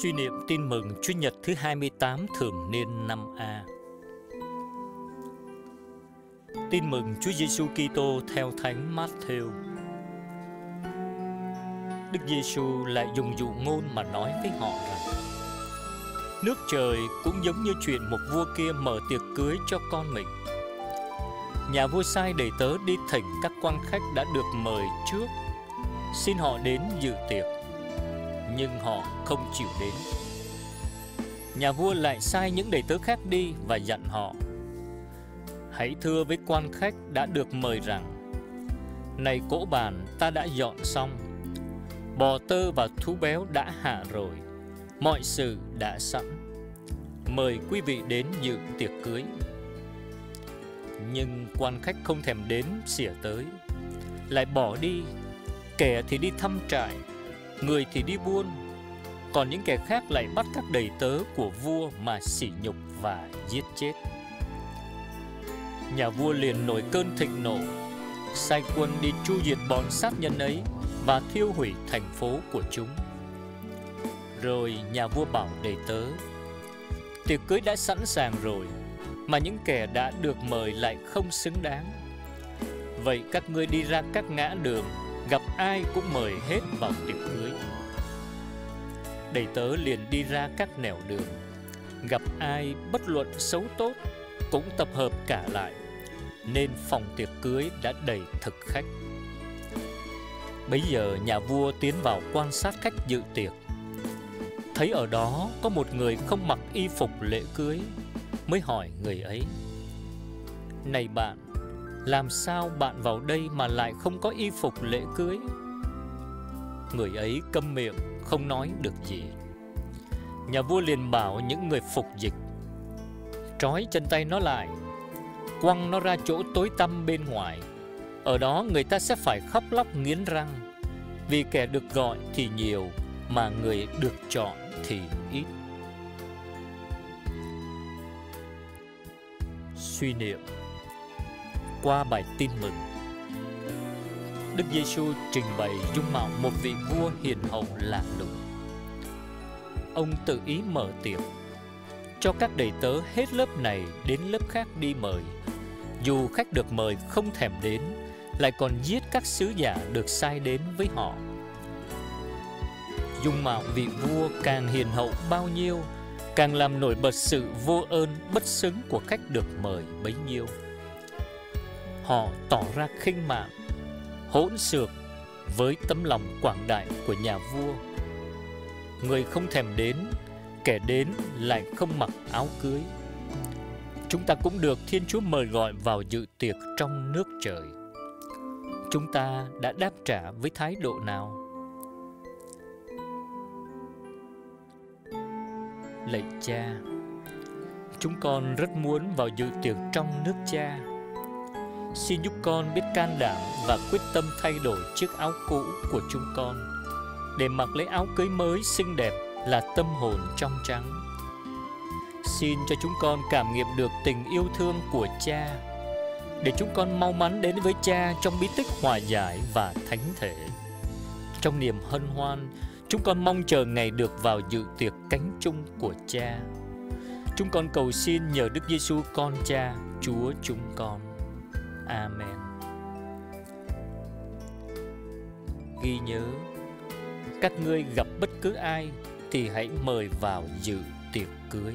Suy niệm tin mừng Chúa Nhật thứ 28 thường niên năm A. Tin mừng Chúa Giêsu Kitô theo Thánh Matthew. Đức Giêsu lại dùng dụ ngôn mà nói với họ rằng: Nước trời cũng giống như chuyện một vua kia mở tiệc cưới cho con mình. Nhà vua sai đầy tớ đi thỉnh các quan khách đã được mời trước, xin họ đến dự tiệc nhưng họ không chịu đến. Nhà vua lại sai những đầy tớ khác đi và dặn họ: Hãy thưa với quan khách đã được mời rằng: Này cỗ bàn ta đã dọn xong, bò tơ và thú béo đã hạ rồi, mọi sự đã sẵn. Mời quý vị đến dự tiệc cưới. Nhưng quan khách không thèm đến xỉa tới, lại bỏ đi, kẻ thì đi thăm trại, người thì đi buôn, còn những kẻ khác lại bắt các đầy tớ của vua mà sỉ nhục và giết chết. Nhà vua liền nổi cơn thịnh nộ, sai quân đi chu diệt bọn sát nhân ấy và thiêu hủy thành phố của chúng. Rồi nhà vua bảo đầy tớ, tiệc cưới đã sẵn sàng rồi, mà những kẻ đã được mời lại không xứng đáng. Vậy các ngươi đi ra các ngã đường ai cũng mời hết vào tiệc cưới. Đầy tớ liền đi ra các nẻo đường, gặp ai bất luận xấu tốt cũng tập hợp cả lại, nên phòng tiệc cưới đã đầy thực khách. Bấy giờ nhà vua tiến vào quan sát khách dự tiệc. Thấy ở đó có một người không mặc y phục lễ cưới, mới hỏi người ấy: "Này bạn, làm sao bạn vào đây mà lại không có y phục lễ cưới? Người ấy câm miệng, không nói được gì. Nhà vua liền bảo những người phục dịch. Trói chân tay nó lại, Quăng nó ra chỗ tối tăm bên ngoài. Ở đó người ta sẽ phải khóc lóc nghiến răng. Vì kẻ được gọi thì nhiều, Mà người được chọn thì ít. Suy niệm qua bài tin mừng. Đức Giêsu trình bày dung mạo một vị vua hiền hậu lạ lùng. Ông tự ý mở tiệc, cho các đầy tớ hết lớp này đến lớp khác đi mời. Dù khách được mời không thèm đến, lại còn giết các sứ giả được sai đến với họ. Dung mạo vị vua càng hiền hậu bao nhiêu, càng làm nổi bật sự vô ơn bất xứng của khách được mời bấy nhiêu họ tỏ ra khinh mạng, hỗn xược với tấm lòng quảng đại của nhà vua. Người không thèm đến, kẻ đến lại không mặc áo cưới. Chúng ta cũng được Thiên Chúa mời gọi vào dự tiệc trong nước trời. Chúng ta đã đáp trả với thái độ nào? Lạy cha, chúng con rất muốn vào dự tiệc trong nước cha Xin giúp con biết can đảm và quyết tâm thay đổi chiếc áo cũ của chúng con để mặc lấy áo cưới mới xinh đẹp là tâm hồn trong trắng. Xin cho chúng con cảm nghiệm được tình yêu thương của cha để chúng con mau mắn đến với cha trong bí tích hòa giải và thánh thể. Trong niềm hân hoan, chúng con mong chờ ngày được vào dự tiệc cánh chung của cha. Chúng con cầu xin nhờ Đức Giêsu con cha, Chúa chúng con. Amen. Ghi nhớ, các ngươi gặp bất cứ ai thì hãy mời vào dự tiệc cưới.